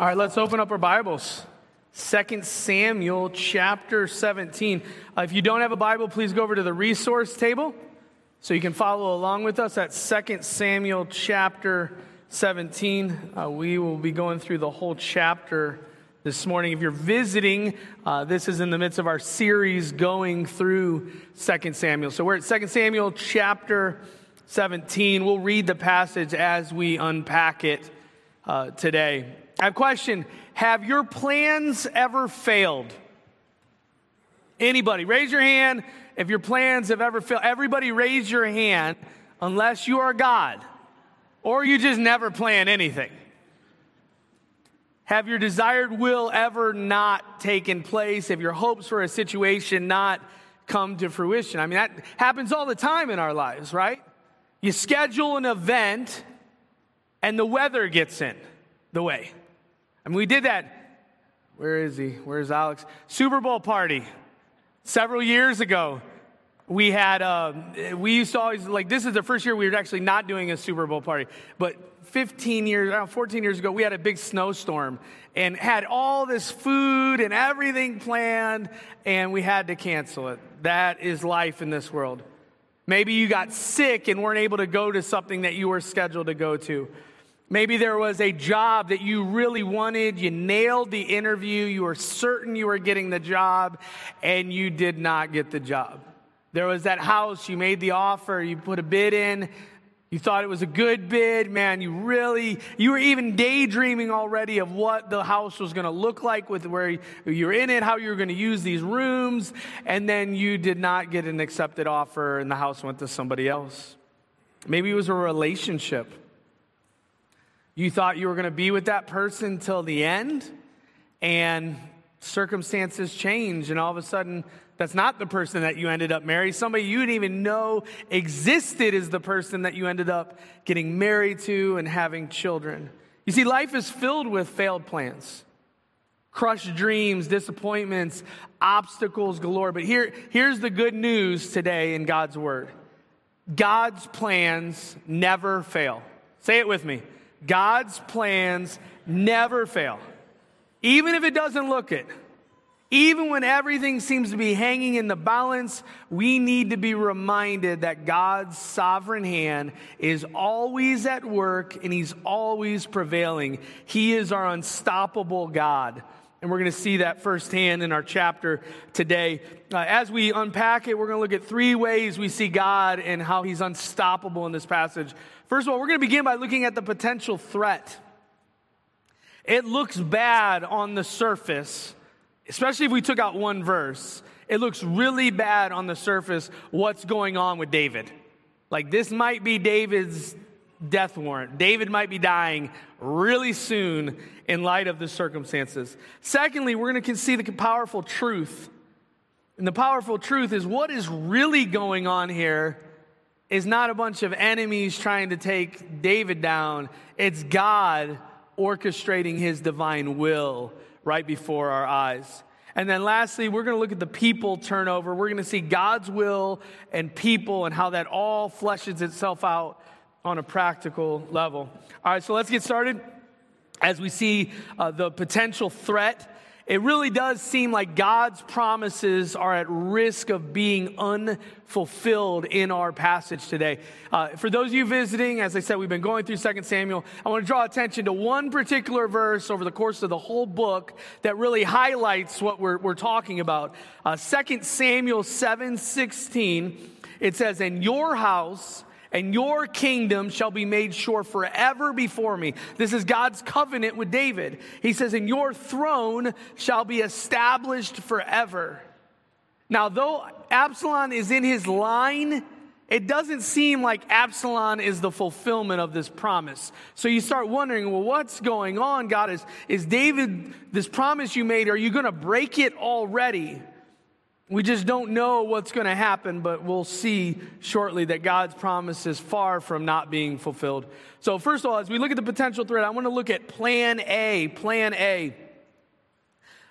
All right, let's open up our Bibles. 2 Samuel chapter 17. Uh, if you don't have a Bible, please go over to the resource table so you can follow along with us at 2 Samuel chapter 17. Uh, we will be going through the whole chapter this morning. If you're visiting, uh, this is in the midst of our series going through 2 Samuel. So we're at 2 Samuel chapter 17. We'll read the passage as we unpack it uh, today. I have a question. Have your plans ever failed? Anybody, raise your hand if your plans have ever failed. Everybody, raise your hand unless you are God or you just never plan anything. Have your desired will ever not taken place? Have your hopes for a situation not come to fruition? I mean, that happens all the time in our lives, right? You schedule an event and the weather gets in the way. Mean, we did that. Where is he? Where's Alex? Super Bowl party several years ago. We had, uh, we used to always, like, this is the first year we were actually not doing a Super Bowl party. But 15 years, 14 years ago, we had a big snowstorm and had all this food and everything planned, and we had to cancel it. That is life in this world. Maybe you got sick and weren't able to go to something that you were scheduled to go to. Maybe there was a job that you really wanted, you nailed the interview, you were certain you were getting the job, and you did not get the job. There was that house, you made the offer, you put a bid in, you thought it was a good bid, man, you really, you were even daydreaming already of what the house was going to look like with where you're in it, how you were going to use these rooms, and then you did not get an accepted offer and the house went to somebody else. Maybe it was a relationship you thought you were going to be with that person till the end, and circumstances change, and all of a sudden, that's not the person that you ended up marrying. Somebody you didn't even know existed is the person that you ended up getting married to and having children. You see, life is filled with failed plans, crushed dreams, disappointments, obstacles galore. But here, here's the good news today in God's Word God's plans never fail. Say it with me. God's plans never fail. Even if it doesn't look it, even when everything seems to be hanging in the balance, we need to be reminded that God's sovereign hand is always at work and He's always prevailing. He is our unstoppable God. And we're going to see that firsthand in our chapter today. Uh, as we unpack it, we're going to look at three ways we see God and how He's unstoppable in this passage. First of all, we're going to begin by looking at the potential threat. It looks bad on the surface, especially if we took out one verse. It looks really bad on the surface what's going on with David. Like, this might be David's death warrant. David might be dying really soon in light of the circumstances. Secondly, we're going to see the powerful truth. And the powerful truth is what is really going on here is not a bunch of enemies trying to take David down. It's God orchestrating his divine will right before our eyes. And then lastly, we're going to look at the people turnover. We're going to see God's will and people and how that all fleshes itself out on a practical level. All right, so let's get started. As we see uh, the potential threat it really does seem like God's promises are at risk of being unfulfilled in our passage today. Uh, for those of you visiting, as I said, we've been going through 2 Samuel. I want to draw attention to one particular verse over the course of the whole book that really highlights what we're, we're talking about. Uh, 2 Samuel 7 16, it says, In your house, and your kingdom shall be made sure forever before me. This is God's covenant with David. He says, and your throne shall be established forever. Now, though Absalom is in his line, it doesn't seem like Absalom is the fulfillment of this promise. So you start wondering, well, what's going on, God? Is, is David, this promise you made, are you going to break it already? We just don't know what's going to happen, but we'll see shortly that God's promise is far from not being fulfilled. So, first of all, as we look at the potential threat, I want to look at plan A. Plan A.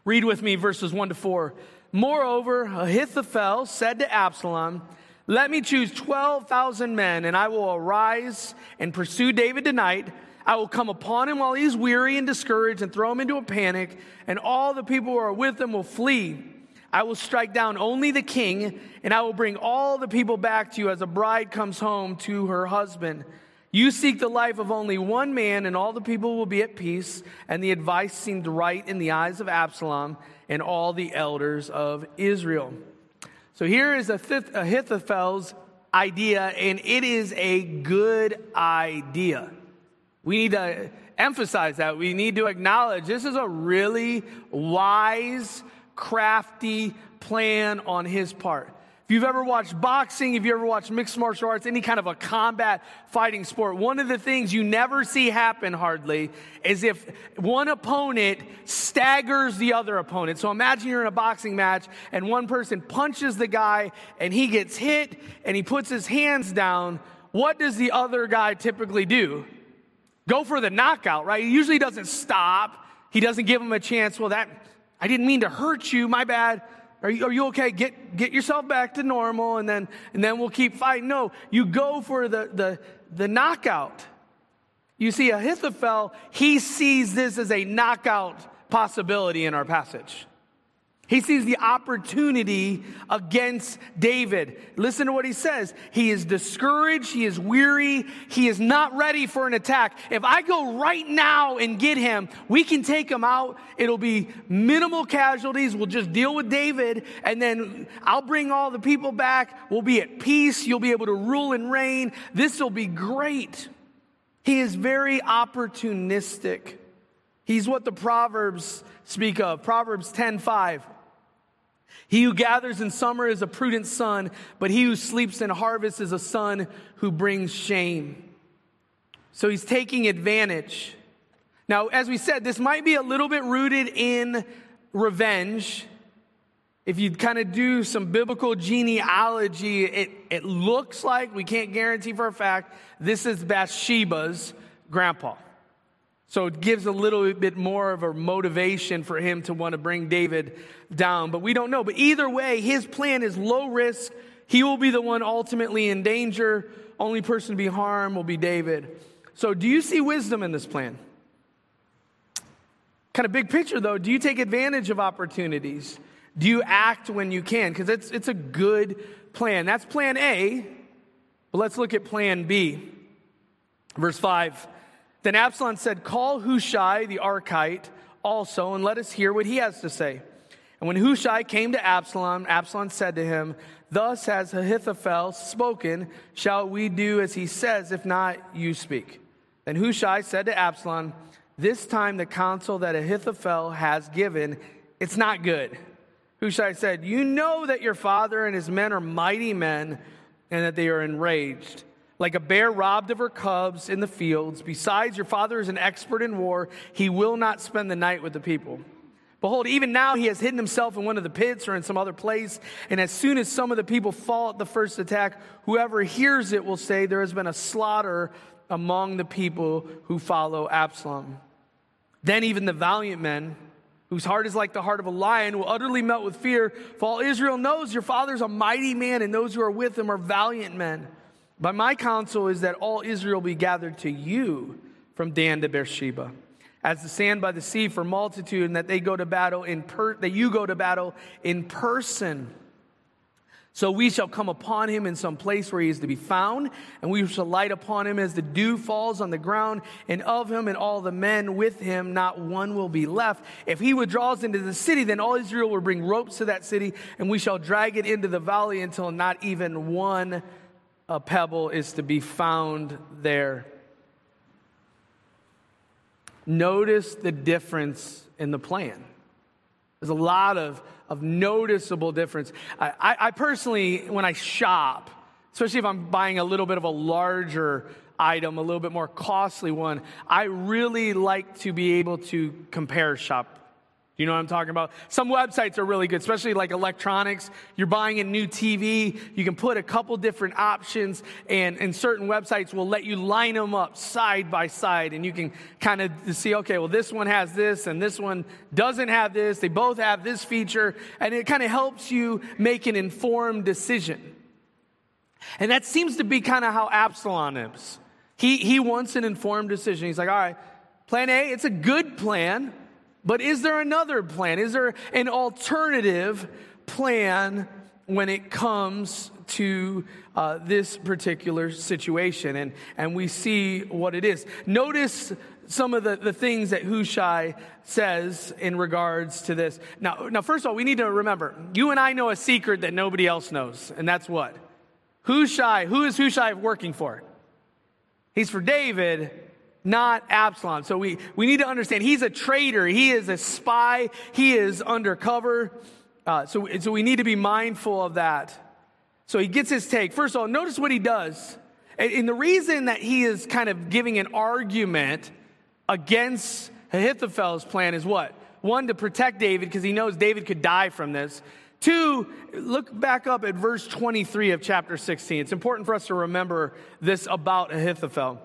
Read with me verses 1 to 4. Moreover, Ahithophel said to Absalom, Let me choose 12,000 men, and I will arise and pursue David tonight I will come upon him while he's weary and discouraged and throw him into a panic, and all the people who are with him will flee. I will strike down only the king, and I will bring all the people back to you as a bride comes home to her husband. You seek the life of only one man, and all the people will be at peace. And the advice seemed right in the eyes of Absalom and all the elders of Israel. So here is Ahithophel's idea, and it is a good idea. We need to emphasize that. We need to acknowledge this is a really wise, crafty plan on his part. If you've ever watched boxing, if you ever watched mixed martial arts, any kind of a combat fighting sport, one of the things you never see happen hardly is if one opponent staggers the other opponent. So imagine you're in a boxing match and one person punches the guy and he gets hit and he puts his hands down. What does the other guy typically do? Go for the knockout, right? He usually doesn't stop. He doesn't give him a chance. Well, that, I didn't mean to hurt you. My bad. Are you, are you okay? Get, get yourself back to normal and then, and then we'll keep fighting. No, you go for the, the, the knockout. You see, Ahithophel, he sees this as a knockout possibility in our passage. He sees the opportunity against David. Listen to what he says. He is discouraged. He is weary. He is not ready for an attack. If I go right now and get him, we can take him out. It'll be minimal casualties. We'll just deal with David and then I'll bring all the people back. We'll be at peace. You'll be able to rule and reign. This will be great. He is very opportunistic. He's what the Proverbs speak of. Proverbs 10 5. He who gathers in summer is a prudent son, but he who sleeps in harvest is a son who brings shame. So he's taking advantage. Now, as we said, this might be a little bit rooted in revenge. If you kind of do some biblical genealogy, it, it looks like, we can't guarantee for a fact, this is Bathsheba's grandpa. So it gives a little bit more of a motivation for him to want to bring David down. But we don't know. But either way, his plan is low risk. He will be the one ultimately in danger. Only person to be harmed will be David. So do you see wisdom in this plan? Kind of big picture though, do you take advantage of opportunities? Do you act when you can? Because it's, it's a good plan. That's plan A. But let's look at plan B. Verse 5. Then Absalom said, Call Hushai the Archite also, and let us hear what he has to say. And when Hushai came to Absalom, Absalom said to him, Thus has Ahithophel spoken, shall we do as he says, if not, you speak. Then Hushai said to Absalom, This time the counsel that Ahithophel has given, it's not good. Hushai said, You know that your father and his men are mighty men, and that they are enraged like a bear robbed of her cubs in the fields. Besides, your father is an expert in war. He will not spend the night with the people. Behold, even now he has hidden himself in one of the pits or in some other place. And as soon as some of the people fall at the first attack, whoever hears it will say, There has been a slaughter among the people who follow Absalom. Then even the valiant men, whose heart is like the heart of a lion, will utterly melt with fear. For all Israel knows your father is a mighty man, and those who are with him are valiant men. But my counsel is that all Israel be gathered to you from Dan to Beersheba, as the sand by the sea for multitude, and that they go to battle in per- that you go to battle in person. So we shall come upon him in some place where he is to be found, and we shall light upon him as the dew falls on the ground, and of him and all the men with him, not one will be left. If he withdraws into the city, then all Israel will bring ropes to that city, and we shall drag it into the valley until not even one a pebble is to be found there. Notice the difference in the plan. There's a lot of, of noticeable difference. I, I, I personally, when I shop, especially if I'm buying a little bit of a larger item, a little bit more costly one, I really like to be able to compare shop you know what I'm talking about? Some websites are really good, especially like electronics. You're buying a new TV, you can put a couple different options, and, and certain websites will let you line them up side by side, and you can kind of see, okay, well, this one has this, and this one doesn't have this. They both have this feature, and it kind of helps you make an informed decision. And that seems to be kind of how Absalom is. He, he wants an informed decision. He's like, all right, plan A, it's a good plan, but is there another plan? Is there an alternative plan when it comes to uh, this particular situation? And, and we see what it is. Notice some of the, the things that Hushai says in regards to this. Now, now, first of all, we need to remember you and I know a secret that nobody else knows, and that's what? Hushai, who is Hushai working for? He's for David, not Absalom. So we, we need to understand he's a traitor, he is a spy, he is undercover. Uh, so, so we need to be mindful of that. So he gets his take. First of all, notice what he does. And the reason that he is kind of giving an argument against Ahithophel's plan is what? One, to protect David because he knows David could die from this. Two, look back up at verse 23 of chapter 16. It's important for us to remember this about Ahithophel.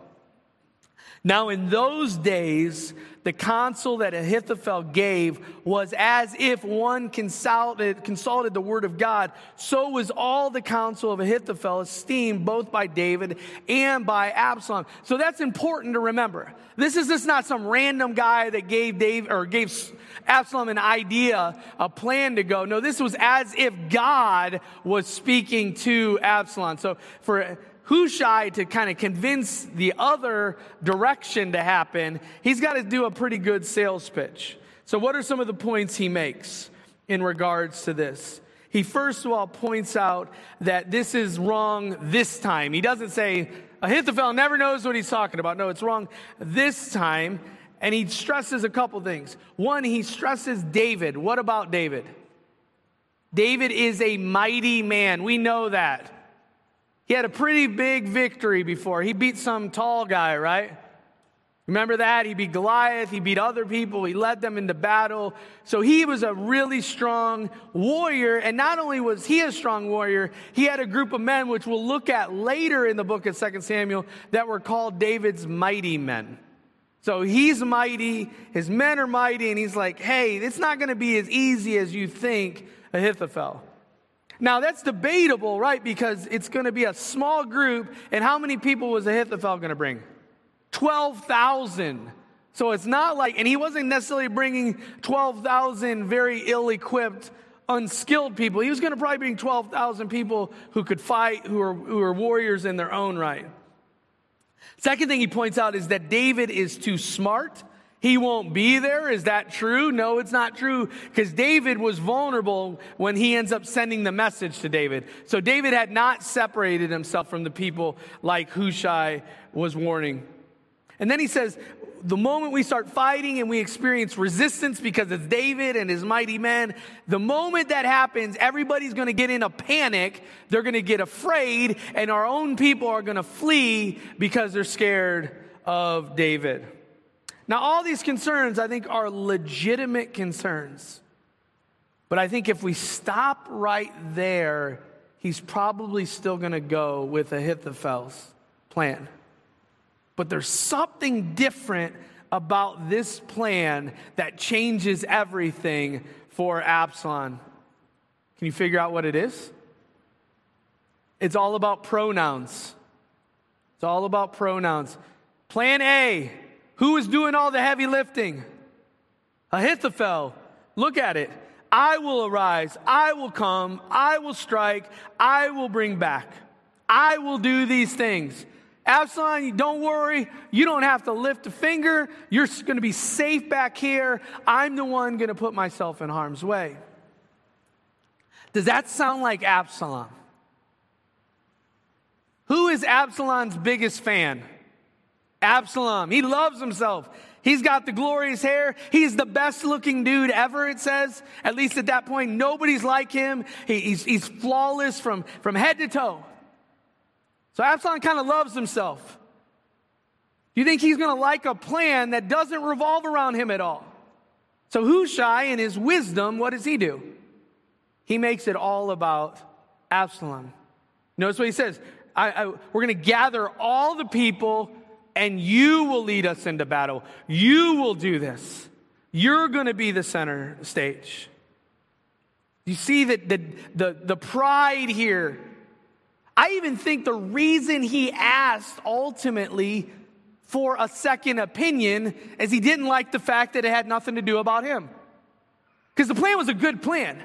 Now, in those days, the counsel that Ahithophel gave was as if one consulted, consulted the word of God. So was all the counsel of Ahithophel esteemed both by David and by Absalom. So that's important to remember. This is just not some random guy that gave Dave or gave Absalom an idea, a plan to go. No, this was as if God was speaking to Absalom. So for Hushai to kind of convince the other direction to happen, he's got to do a pretty good sales pitch. So, what are some of the points he makes in regards to this? He first of all points out that this is wrong this time. He doesn't say, Ahithophel never knows what he's talking about. No, it's wrong this time. And he stresses a couple things. One, he stresses David. What about David? David is a mighty man. We know that. He had a pretty big victory before. He beat some tall guy, right? Remember that? He beat Goliath, he beat other people, he led them into battle. So he was a really strong warrior. And not only was he a strong warrior, he had a group of men, which we'll look at later in the book of 2 Samuel, that were called David's mighty men. So he's mighty, his men are mighty, and he's like, hey, it's not going to be as easy as you think, Ahithophel. Now that's debatable, right? Because it's going to be a small group, and how many people was Ahithophel going to bring? 12,000. So it's not like, and he wasn't necessarily bringing 12,000 very ill equipped, unskilled people. He was going to probably bring 12,000 people who could fight, who are, who are warriors in their own right. Second thing he points out is that David is too smart he won't be there. Is that true? No, it's not true because David was vulnerable when he ends up sending the message to David. So David had not separated himself from the people like Hushai was warning. And then he says, the moment we start fighting and we experience resistance because it's David and his mighty men, the moment that happens, everybody's going to get in a panic. They're going to get afraid, and our own people are going to flee because they're scared of David. Now, all these concerns, I think, are legitimate concerns. But I think if we stop right there, he's probably still going to go with Ahithophel's plan. But there's something different about this plan that changes everything for Absalom. Can you figure out what it is? It's all about pronouns. It's all about pronouns. Plan A who is doing all the heavy lifting? Ahithophel. Look at it. I will arise. I will come. I will strike. I will bring back. I will do these things. Absalom, don't worry. You don't have to lift a finger. You're going to be safe back here. I'm the one going to put myself in harm's way. Does that sound like Absalom? Who is Absalom's biggest fan? Absalom. He loves himself. He's got the glorious hair. He's the best looking dude ever, it says. At least at that point, nobody's like him. He, he's, he's flawless from, from head to toe. So Absalom kind of loves himself. Do you think he's going to like a plan that doesn't revolve around him at all? So Hushai, in his wisdom, what does he do? He makes it all about Absalom. Notice what he says. I, I, we're going to gather all the people and you will lead us into battle. You will do this. You're going to be the center stage. You see that the, the, the pride here. I even think the reason he asked ultimately for a second opinion is he didn't like the fact that it had nothing to do about him. Because the plan was a good plan.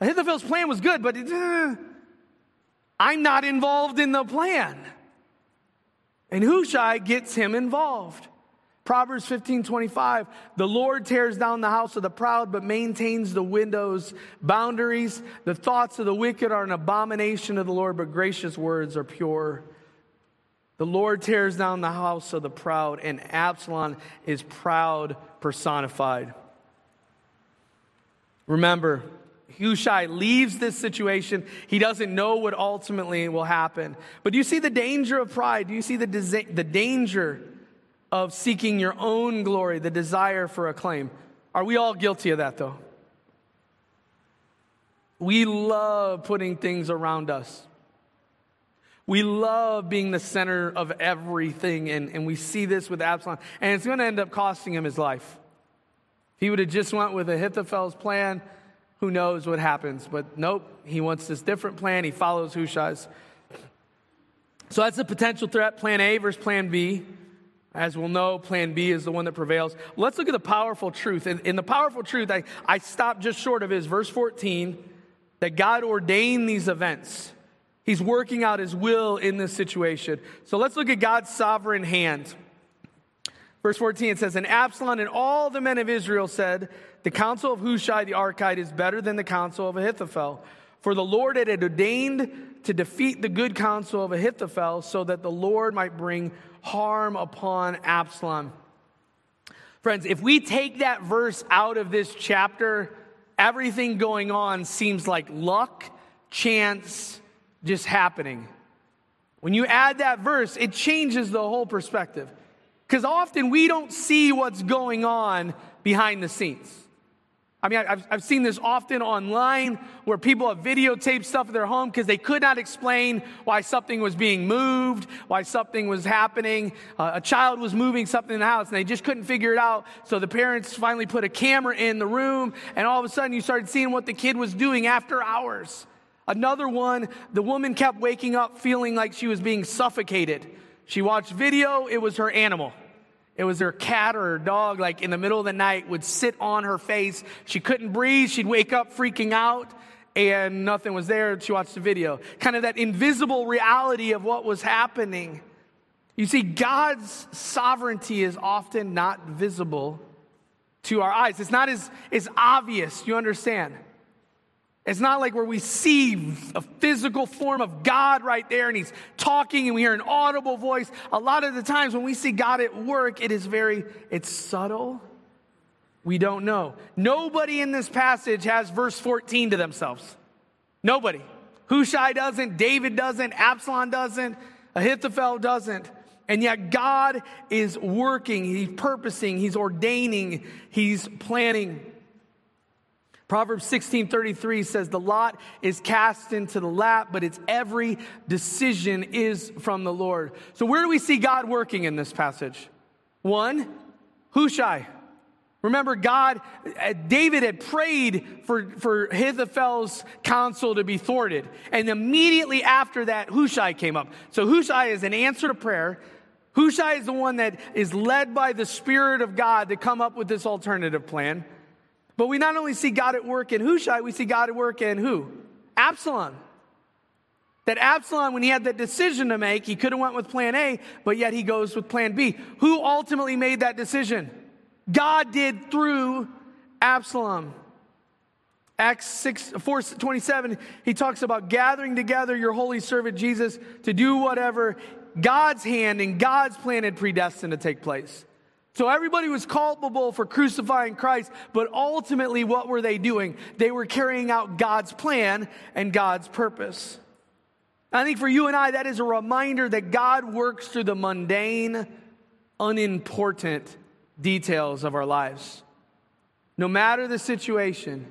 Ahithophel's plan was good, but it, uh, I'm not involved in the plan. And Hushai gets him involved. Proverbs 15 25, the Lord tears down the house of the proud, but maintains the window's boundaries. The thoughts of the wicked are an abomination of the Lord, but gracious words are pure. The Lord tears down the house of the proud, and Absalom is proud personified. Remember, Hushai leaves this situation. He doesn't know what ultimately will happen. But do you see the danger of pride? Do you see the, the danger of seeking your own glory, the desire for acclaim? Are we all guilty of that, though? We love putting things around us. We love being the center of everything, and, and we see this with Absalom, and it's going to end up costing him his life. If he would have just went with Ahithophel's plan, who knows what happens? But nope, he wants this different plan. He follows Hushai's. So that's the potential threat, plan A versus plan B. As we'll know, plan B is the one that prevails. Let's look at the powerful truth. In, in the powerful truth, I, I stopped just short of his verse 14 that God ordained these events. He's working out his will in this situation. So let's look at God's sovereign hand. Verse 14 it says, And Absalom and all the men of Israel said, The counsel of Hushai the Archite is better than the counsel of Ahithophel. For the Lord had ordained to defeat the good counsel of Ahithophel so that the Lord might bring harm upon Absalom. Friends, if we take that verse out of this chapter, everything going on seems like luck, chance, just happening. When you add that verse, it changes the whole perspective. Because often we don't see what's going on behind the scenes. I mean, I've, I've seen this often online where people have videotaped stuff at their home because they could not explain why something was being moved, why something was happening. Uh, a child was moving something in the house and they just couldn't figure it out. So the parents finally put a camera in the room and all of a sudden you started seeing what the kid was doing after hours. Another one, the woman kept waking up feeling like she was being suffocated. She watched video, it was her animal. It was her cat or her dog, like in the middle of the night, would sit on her face. She couldn't breathe. She'd wake up freaking out, and nothing was there. She watched the video. Kind of that invisible reality of what was happening. You see, God's sovereignty is often not visible to our eyes. It's not as, as obvious, you understand? It's not like where we see a physical form of God right there and he's talking and we hear an audible voice. A lot of the times when we see God at work, it is very, it's subtle. We don't know. Nobody in this passage has verse 14 to themselves. Nobody. Hushai doesn't, David doesn't, Absalom doesn't, Ahithophel doesn't. And yet God is working, He's purposing, He's ordaining, He's planning. Proverbs 16:33 says the lot is cast into the lap but its every decision is from the Lord. So where do we see God working in this passage? One, Hushai. Remember, God, uh, David had prayed for, for Ahithophel's counsel to be thwarted. And immediately after that, Hushai came up. So Hushai is an answer to prayer. Hushai is the one that is led by the Spirit of God to come up with this alternative plan. But we not only see God at work in Hushai, we see God at work in who? Absalom. That Absalom, when he had that decision to make, he could have went with plan A, but yet he goes with plan B. Who ultimately made that decision? God did through Absalom. Acts 6, 4, 27, he talks about gathering together your holy servant Jesus to do whatever God's hand and God's plan had predestined to take place. So everybody was culpable for crucifying Christ, but ultimately, what were they doing? They were carrying out God's plan and God's purpose. I think for you and I, that is a reminder that God works through the mundane, unimportant details of our lives. No matter the situation,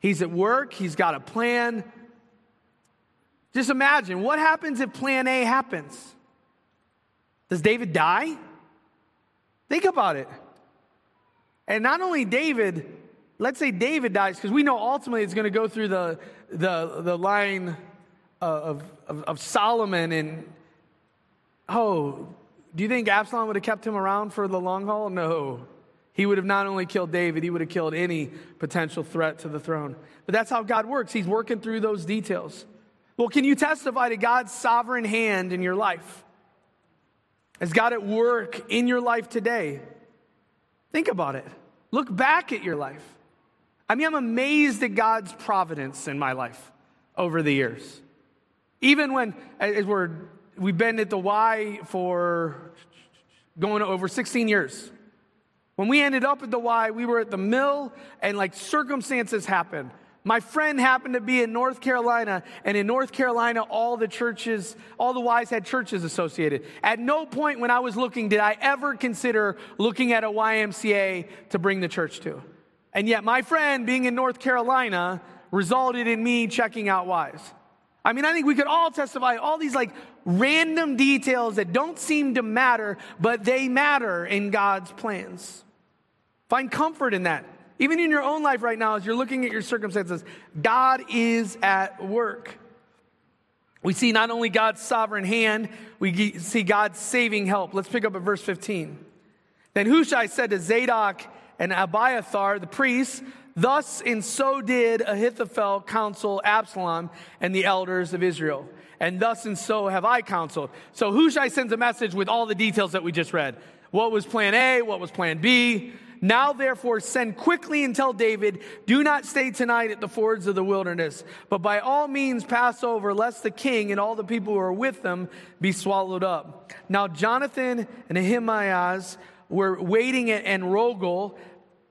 He's at work, He's got a plan. Just imagine what happens if plan A happens? Does David die? Think about it. And not only David, let's say David dies, because we know ultimately it's going to go through the, the, the line uh, of, of, of Solomon and, oh, do you think Absalom would have kept him around for the long haul? No. He would have not only killed David, he would have killed any potential threat to the throne. But that's how God works. He's working through those details. Well, can you testify to God's sovereign hand in your life? Is God at work in your life today? Think about it. Look back at your life. I mean, I'm amazed at God's providence in my life over the years. Even when, as we're, we've been at the Y for going over 16 years. When we ended up at the Y, we were at the mill and like circumstances happened. My friend happened to be in North Carolina, and in North Carolina, all the churches, all the Ys had churches associated. At no point when I was looking did I ever consider looking at a YMCA to bring the church to. And yet, my friend being in North Carolina resulted in me checking out Ys. I mean, I think we could all testify all these like random details that don't seem to matter, but they matter in God's plans. Find comfort in that. Even in your own life right now, as you're looking at your circumstances, God is at work. We see not only God's sovereign hand, we see God's saving help. Let's pick up at verse 15. Then Hushai said to Zadok and Abiathar, the priests, Thus and so did Ahithophel counsel Absalom and the elders of Israel. And thus and so have I counseled. So Hushai sends a message with all the details that we just read. What was plan A? What was plan B? Now, therefore, send quickly and tell David, Do not stay tonight at the fords of the wilderness, but by all means pass over, lest the king and all the people who are with them be swallowed up. Now, Jonathan and Ahimaaz were waiting at Enrogel.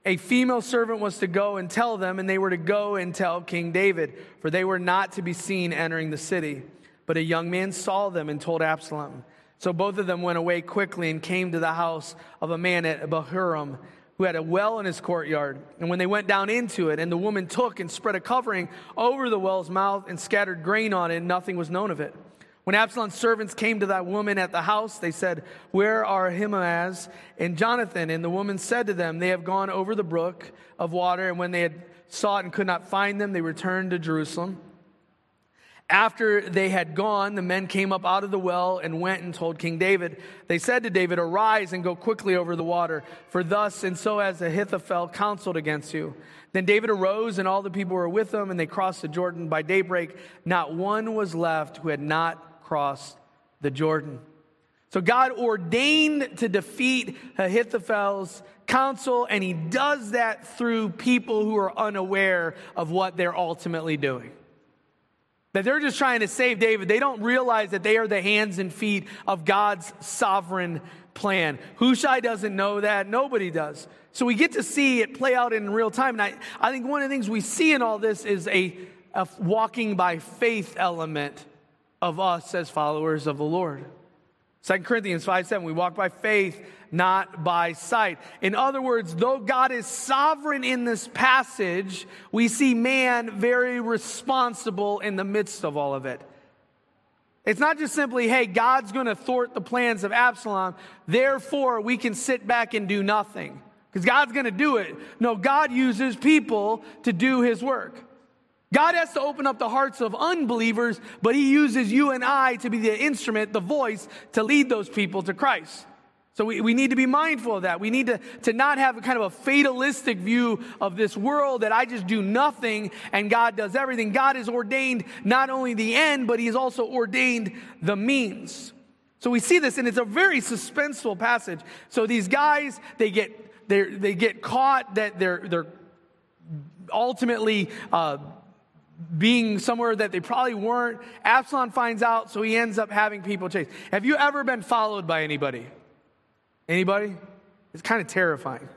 A female servant was to go and tell them, and they were to go and tell King David, for they were not to be seen entering the city. But a young man saw them and told Absalom. So both of them went away quickly and came to the house of a man at Bahurim who had a well in his courtyard. And when they went down into it, and the woman took and spread a covering over the well's mouth and scattered grain on it, and nothing was known of it. When Absalom's servants came to that woman at the house, they said, Where are Ahimaaz and Jonathan? And the woman said to them, They have gone over the brook of water. And when they had sought and could not find them, they returned to Jerusalem. After they had gone, the men came up out of the well and went and told King David. They said to David, Arise and go quickly over the water, for thus and so has Ahithophel counseled against you. Then David arose, and all the people were with him, and they crossed the Jordan by daybreak. Not one was left who had not crossed the Jordan. So God ordained to defeat Ahithophel's counsel, and he does that through people who are unaware of what they're ultimately doing. That they're just trying to save David. They don't realize that they are the hands and feet of God's sovereign plan. Hushai doesn't know that. Nobody does. So we get to see it play out in real time. And I, I think one of the things we see in all this is a, a walking by faith element of us as followers of the Lord. 2 Corinthians 5 7, we walk by faith, not by sight. In other words, though God is sovereign in this passage, we see man very responsible in the midst of all of it. It's not just simply, hey, God's going to thwart the plans of Absalom, therefore we can sit back and do nothing. Because God's going to do it. No, God uses people to do his work. God has to open up the hearts of unbelievers, but He uses you and I to be the instrument, the voice, to lead those people to Christ. So we, we need to be mindful of that. We need to, to not have a kind of a fatalistic view of this world that I just do nothing and God does everything. God has ordained not only the end, but He has also ordained the means. So we see this, and it's a very suspenseful passage. So these guys, they get, they they get caught that they're, they're ultimately uh, being somewhere that they probably weren't. Absalom finds out, so he ends up having people chase. Have you ever been followed by anybody? Anybody? It's kind of terrifying.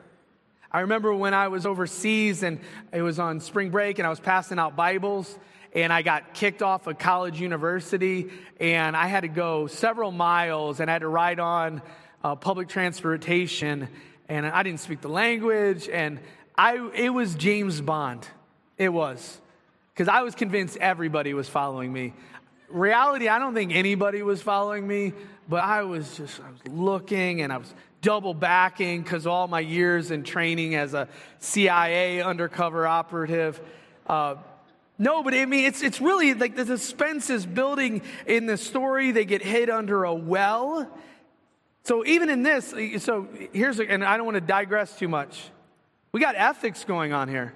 I remember when I was overseas and it was on spring break and I was passing out Bibles and I got kicked off a college university and I had to go several miles and I had to ride on uh, public transportation and I didn't speak the language and I, it was James Bond. It was because I was convinced everybody was following me. Reality, I don't think anybody was following me, but I was just I was looking and I was double backing because all my years in training as a CIA undercover operative. Uh, No, but I mean, it's, it's really like the suspense is building in the story. They get hid under a well. So even in this, so here's, and I don't want to digress too much. We got ethics going on here.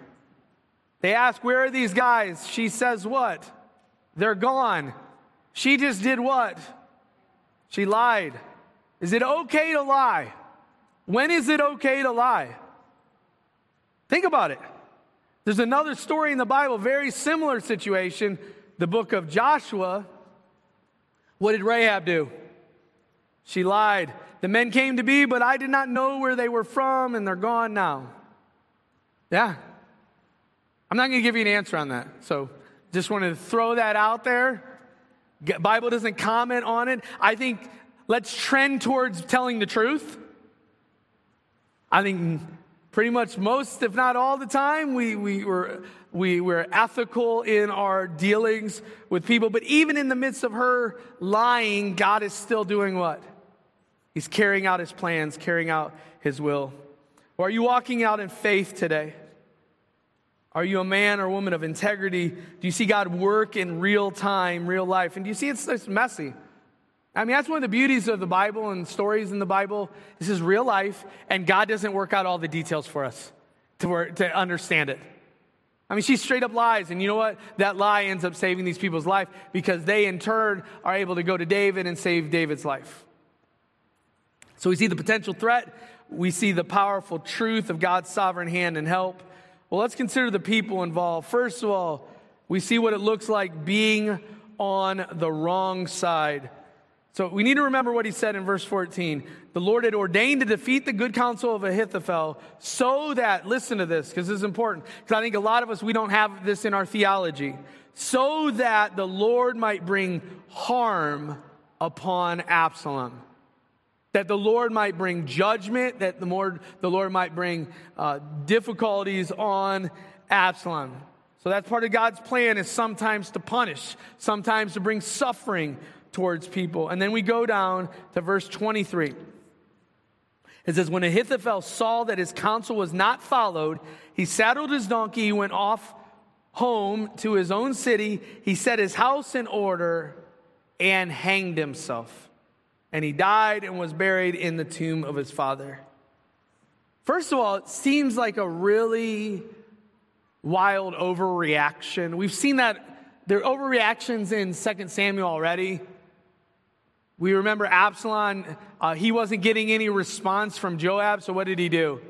They ask, Where are these guys? She says, What? They're gone. She just did what? She lied. Is it okay to lie? When is it okay to lie? Think about it. There's another story in the Bible, very similar situation, the book of Joshua. What did Rahab do? She lied. The men came to be, but I did not know where they were from, and they're gone now. Yeah. I'm not going to give you an answer on that. So just wanted to throw that out there. Bible doesn't comment on it. I think let's trend towards telling the truth. I think pretty much most, if not all the time, we, we, were, we were ethical in our dealings with people. But even in the midst of her lying, God is still doing what? He's carrying out his plans, carrying out his will. Or are you walking out in faith today? Are you a man or woman of integrity? Do you see God work in real time, real life? And do you see it's, it's messy? I mean, that's one of the beauties of the Bible and stories in the Bible. This is real life, and God doesn't work out all the details for us to, work, to understand it. I mean, she straight up lies, and you know what? That lie ends up saving these people's life because they, in turn, are able to go to David and save David's life. So we see the potential threat, we see the powerful truth of God's sovereign hand and help. Well, let's consider the people involved. First of all, we see what it looks like being on the wrong side. So we need to remember what he said in verse 14. The Lord had ordained to defeat the good counsel of Ahithophel so that, listen to this, because this is important, because I think a lot of us, we don't have this in our theology, so that the Lord might bring harm upon Absalom that the Lord might bring judgment, that the Lord, the Lord might bring uh, difficulties on Absalom. So that's part of God's plan is sometimes to punish, sometimes to bring suffering towards people. And then we go down to verse 23. It says, When Ahithophel saw that his counsel was not followed, he saddled his donkey, he went off home to his own city, he set his house in order, and hanged himself and he died and was buried in the tomb of his father. First of all, it seems like a really wild overreaction. We've seen that there are overreactions in 2 Samuel already. We remember Absalom, uh, he wasn't getting any response from Joab, so what did he do?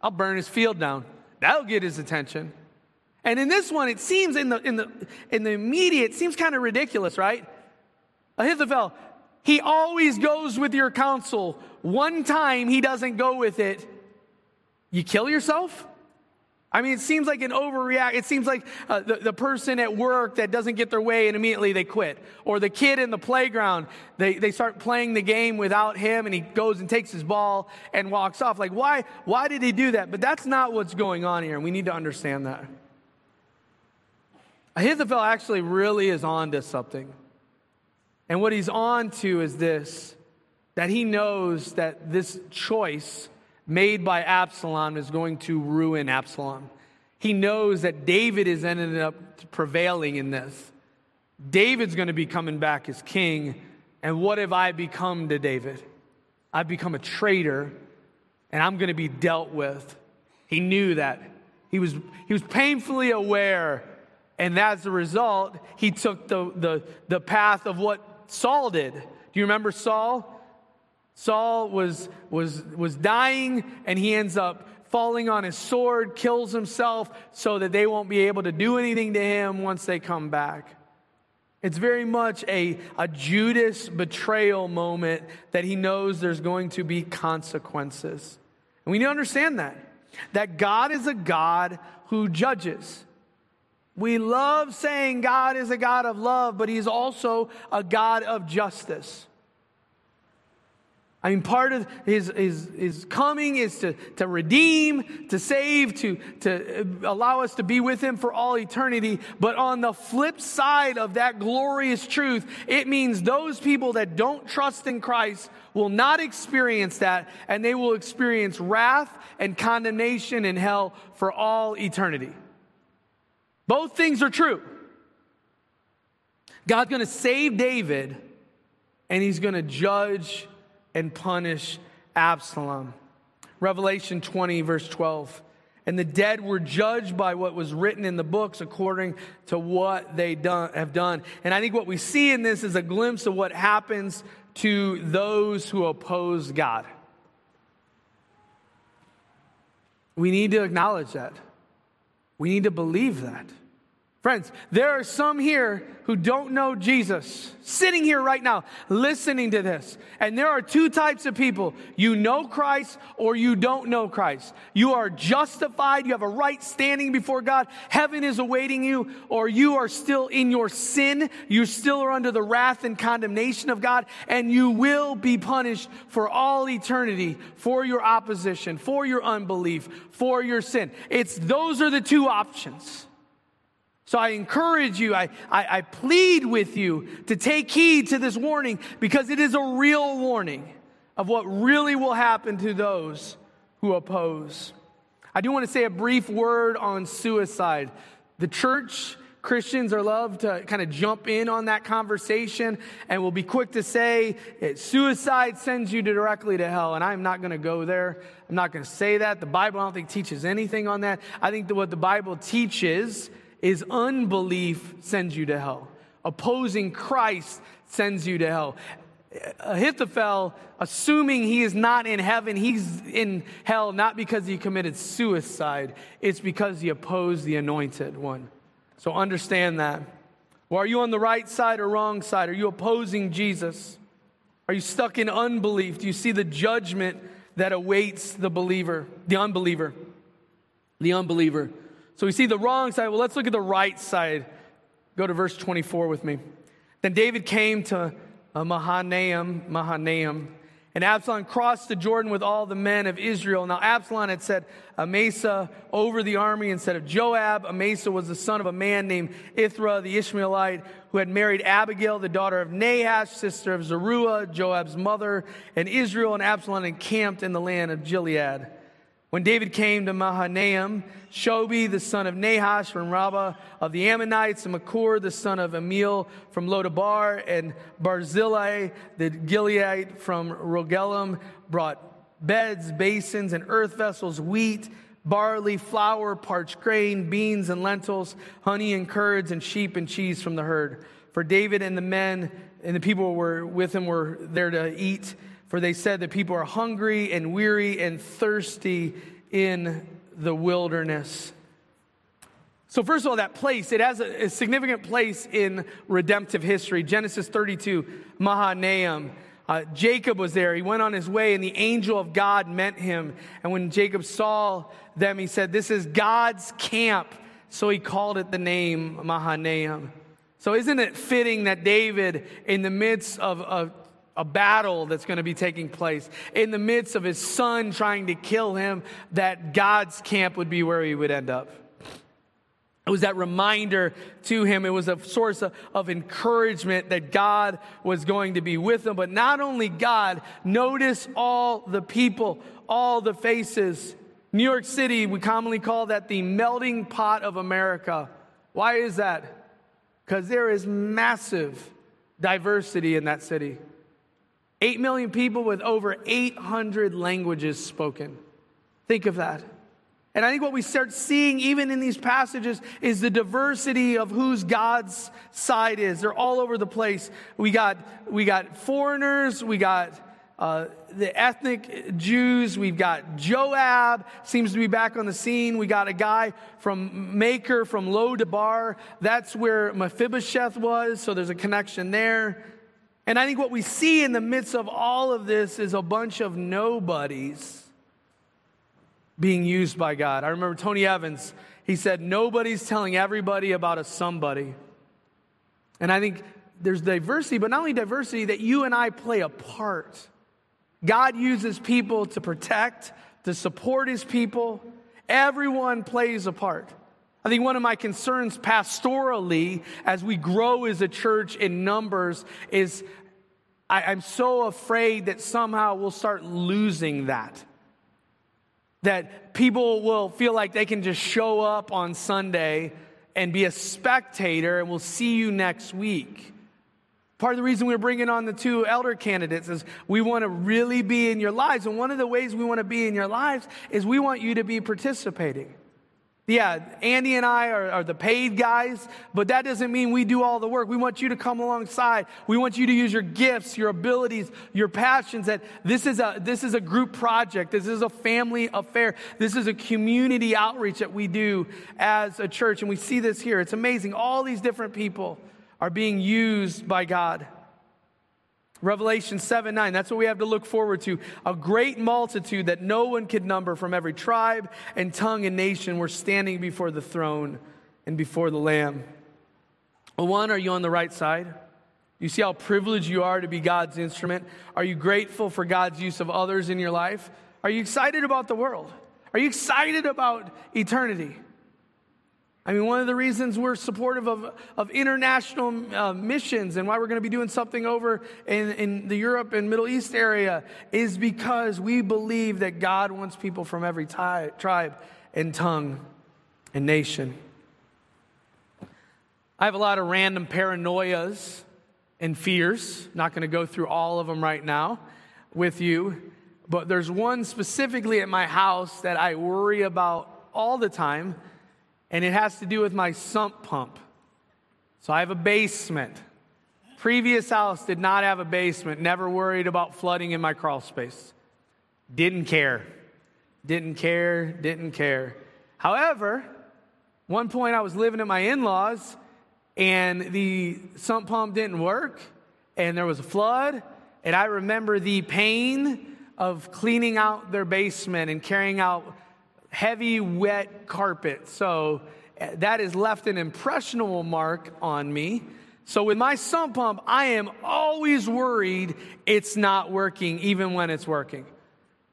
I'll burn his field down. That'll get his attention. And in this one, it seems in the, in the, in the immediate, seems kind of ridiculous, right? Ahithophel, he always goes with your counsel. One time he doesn't go with it. You kill yourself? I mean, it seems like an overreact. It seems like uh, the, the person at work that doesn't get their way and immediately they quit. Or the kid in the playground, they, they start playing the game without him and he goes and takes his ball and walks off. Like, why, why did he do that? But that's not what's going on here. And we need to understand that. Ahithophel actually really is on to something. And what he's on to is this that he knows that this choice made by Absalom is going to ruin Absalom. He knows that David is ended up prevailing in this. David's going to be coming back as king. And what have I become to David? I've become a traitor and I'm going to be dealt with. He knew that. He was, he was painfully aware. And as a result, he took the, the, the path of what Saul did. Do you remember Saul? Saul was, was, was dying and he ends up falling on his sword, kills himself so that they won't be able to do anything to him once they come back. It's very much a, a Judas betrayal moment that he knows there's going to be consequences. And we need to understand that. That God is a God who judges. We love saying God is a God of love, but He's also a God of justice. I mean, part of his, his, his coming is to, to redeem, to save, to, to allow us to be with him for all eternity. But on the flip side of that glorious truth, it means those people that don't trust in Christ will not experience that, and they will experience wrath and condemnation in hell for all eternity. Both things are true. God's going to save David, and he's going to judge and punish Absalom. Revelation 20, verse 12. And the dead were judged by what was written in the books according to what they done, have done. And I think what we see in this is a glimpse of what happens to those who oppose God. We need to acknowledge that. We need to believe that. Friends, there are some here who don't know Jesus, sitting here right now, listening to this. And there are two types of people. You know Christ or you don't know Christ. You are justified, you have a right standing before God, heaven is awaiting you, or you are still in your sin, you still are under the wrath and condemnation of God, and you will be punished for all eternity for your opposition, for your unbelief, for your sin. It's those are the two options. So I encourage you, I, I, I, plead with you to take heed to this warning because it is a real warning of what really will happen to those who oppose. I do want to say a brief word on suicide. The church, Christians are love to kind of jump in on that conversation and will be quick to say suicide sends you directly to hell. And I'm not going to go there. I'm not going to say that. The Bible, I don't think, teaches anything on that. I think that what the Bible teaches is unbelief sends you to hell. Opposing Christ sends you to hell. Ahithophel, assuming he is not in heaven, he's in hell not because he committed suicide, it's because he opposed the anointed one. So understand that. Well, are you on the right side or wrong side? Are you opposing Jesus? Are you stuck in unbelief? Do you see the judgment that awaits the believer, the unbeliever? The unbeliever. So we see the wrong side. Well, let's look at the right side. Go to verse 24 with me. Then David came to uh, Mahanaim, Mahanaim, and Absalom crossed the Jordan with all the men of Israel. Now Absalom had set Amasa over the army instead of Joab. Amasa was the son of a man named Ithra the Ishmaelite, who had married Abigail, the daughter of Nahash, sister of Zeruiah, Joab's mother. And Israel and Absalom encamped in the land of Gilead. When David came to Mahanaim, Shobi, the son of Nahash from Rabbah of the Ammonites, and Machir, the son of Ammiel from Lo-debar, and Barzillai, the Gileadite from Rogelim, brought beds, basins, and earth vessels, wheat, barley, flour, parched grain, beans and lentils, honey and curds, and sheep and cheese from the herd. For David and the men and the people who were with him were there to eat for they said that people are hungry and weary and thirsty in the wilderness. So, first of all, that place, it has a, a significant place in redemptive history. Genesis 32, Mahanaim. Uh, Jacob was there. He went on his way, and the angel of God met him. And when Jacob saw them, he said, This is God's camp. So he called it the name Mahanaim. So, isn't it fitting that David, in the midst of, of a battle that's going to be taking place in the midst of his son trying to kill him, that God's camp would be where he would end up. It was that reminder to him. It was a source of, of, encouragement that God was going to be with him. But not only God, notice all the people, all the faces. New York City, we commonly call that the melting pot of America. Why is that? Because there is massive diversity in that city. 8 million people with over 800 languages spoken. Think of that. And I think what we start seeing, even in these passages, is the diversity of whose God's side is. They're all over the place. We got, we got foreigners, we got uh, the ethnic Jews, we've got Joab, seems to be back on the scene. We got a guy from Machir, from Lo-debar. That's where Mephibosheth was, so there's a connection there. And I think what we see in the midst of all of this is a bunch of nobodies being used by God. I remember Tony Evans, he said, Nobody's telling everybody about a somebody. And I think there's diversity, but not only diversity, that you and I play a part. God uses people to protect, to support his people. Everyone plays a part. I think one of my concerns pastorally as we grow as a church in numbers is I, am so afraid that somehow we'll start losing that. That people will feel like they can just show up on Sunday and be a spectator, and we'll see you next week. Part of the reason we're bringing on the two elder candidates is we want to really be in your lives. And one of the ways we want to be in your lives is we want you to be participating. Yeah, Andy and I are, are, the paid guys, but that doesn't mean we do all the work. We want you to come alongside. We want you to use your gifts, your abilities, your passions. That this is a this is a group project. This is a family affair. This is a community outreach that we do as a church, and we see this here. It's amazing. All these different people are being used by God. Revelation 7 9, that's what we have to look forward to. A great multitude that no one could number from every tribe and tongue and nation were standing before the throne and before the Lamb. One, are you on the right side? You see how privileged you are to be God's instrument? Are you grateful for God's use of others in your life? Are you excited about the world? Are you excited about eternity? I mean, one of the reasons we're supportive of, of international uh, missions and why we're going to be doing something over in, in the Europe and Middle East area is because we believe that God wants people from every ty- tribe and tongue and nation. I have a lot of random paranoias and fears. Not going to go through all of them right now with you, but there's one specifically at my house that I worry about all the time and it has to do with my sump pump. So I have a basement. Previous house did not have a basement, never worried about flooding in my crawl space. Didn't care. Didn't care, didn't care. However, one point I was living at my in laws and the sump pump didn't work and there was a flood. And I remember the pain of cleaning out their basement and carrying out heavy, wet carpet. So eh, that has left an impressionable mark on me. So with my sump pump, I am always worried it's not working, even when it's working.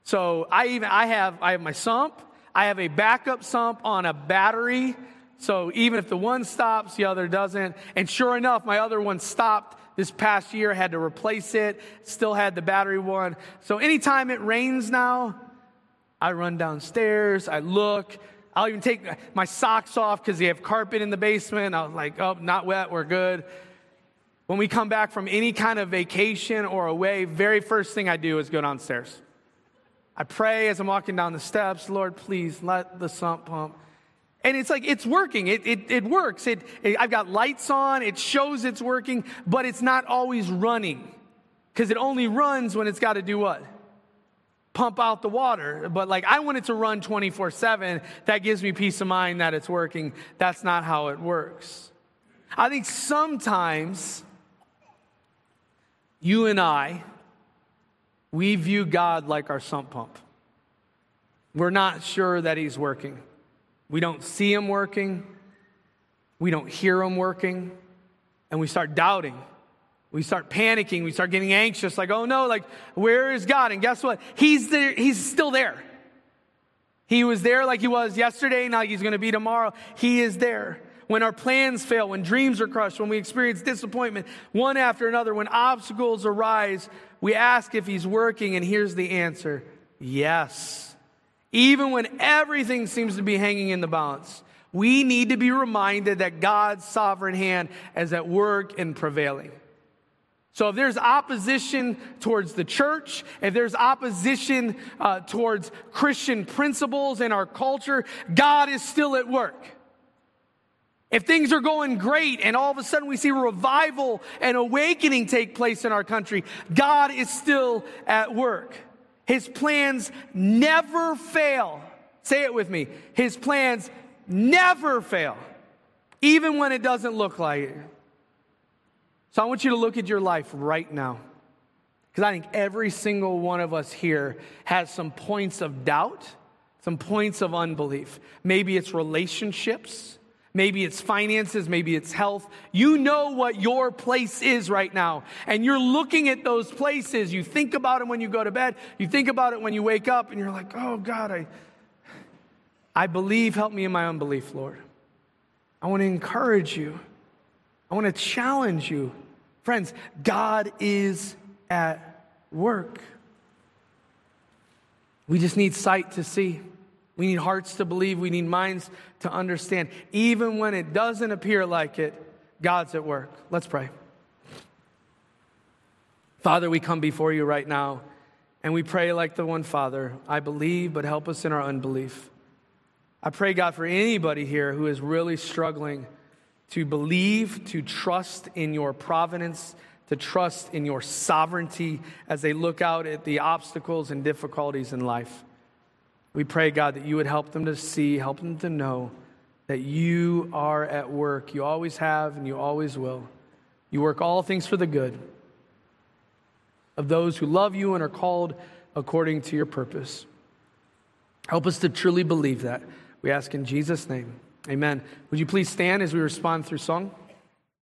So I even I have I have my sump. I have a backup sump on a battery. So even if the one stops, the other doesn't. And sure enough, my other one stopped this past year. Had to replace it. Still had the battery one. So anytime it rains now, I run downstairs, I look, I'll even take my socks off because they have carpet in the basement. I was like, oh, not wet, we're good. When we come back from any kind of vacation or away, very first thing I do is go downstairs. I pray as I'm walking down the steps, Lord, please let the sump pump. And it's like, it's working. It, it, it works. It, it, I've got lights on. It shows it's working, but it's not always running because it only runs when it's got to do what? Pump out the water. But like, I want it to run 24 7. That gives me peace of mind that it's working. That's not how it works. I think sometimes you and I, we view God like our sump pump. We're not sure that He's working. We don't see Him working. We don't hear Him working. And we start doubting. We start panicking. We start getting anxious, like, oh no, like, where is God? And guess what? He's there, he's still there. He was there like he was yesterday, now he's gonna be tomorrow. He is there. When our plans fail, when dreams are crushed, when we experience disappointment one after another, when obstacles arise, we ask if he's working, and here's the answer yes. Even when everything seems to be hanging in the balance, we need to be reminded that God's sovereign hand is at work and prevailing. So if there's opposition towards the church, if there's opposition uh, towards Christian principles in our culture, God is still at work. If things are going great and all of a sudden we see revival and awakening take place in our country, God is still at work. His plans never fail. Say it with me. His plans never fail, even when it doesn't look like it. So I want you to look at your life right now. Because I think every single one of us here has some points of doubt, some points of unbelief. Maybe it's relationships, maybe it's finances, maybe it's health. You know what your place is right now. And you're looking at those places. You think about them when you go to bed, you think about it when you wake up, and you're like, oh God, I, I believe, help me in my unbelief, Lord. I want to encourage you. I want to challenge you. Friends, God is at work. We just need sight to see. We need hearts to believe. We need minds to understand. Even when it doesn't appear like it, God's at work. Let's pray. Father, we come before you right now and we pray like the one Father. I believe, but help us in our unbelief. I pray, God, for anybody here who is really struggling to believe, to trust in your providence, to trust in your sovereignty as they look out at the obstacles and difficulties in life. We pray, God, that you would help them to see, help them to know that you are at work. You always have and you always will. You work all things for the good of those who love you and are called according to your purpose. Help us to truly believe that. We ask in Jesus' name. Amen. Would you please stand as we respond through song?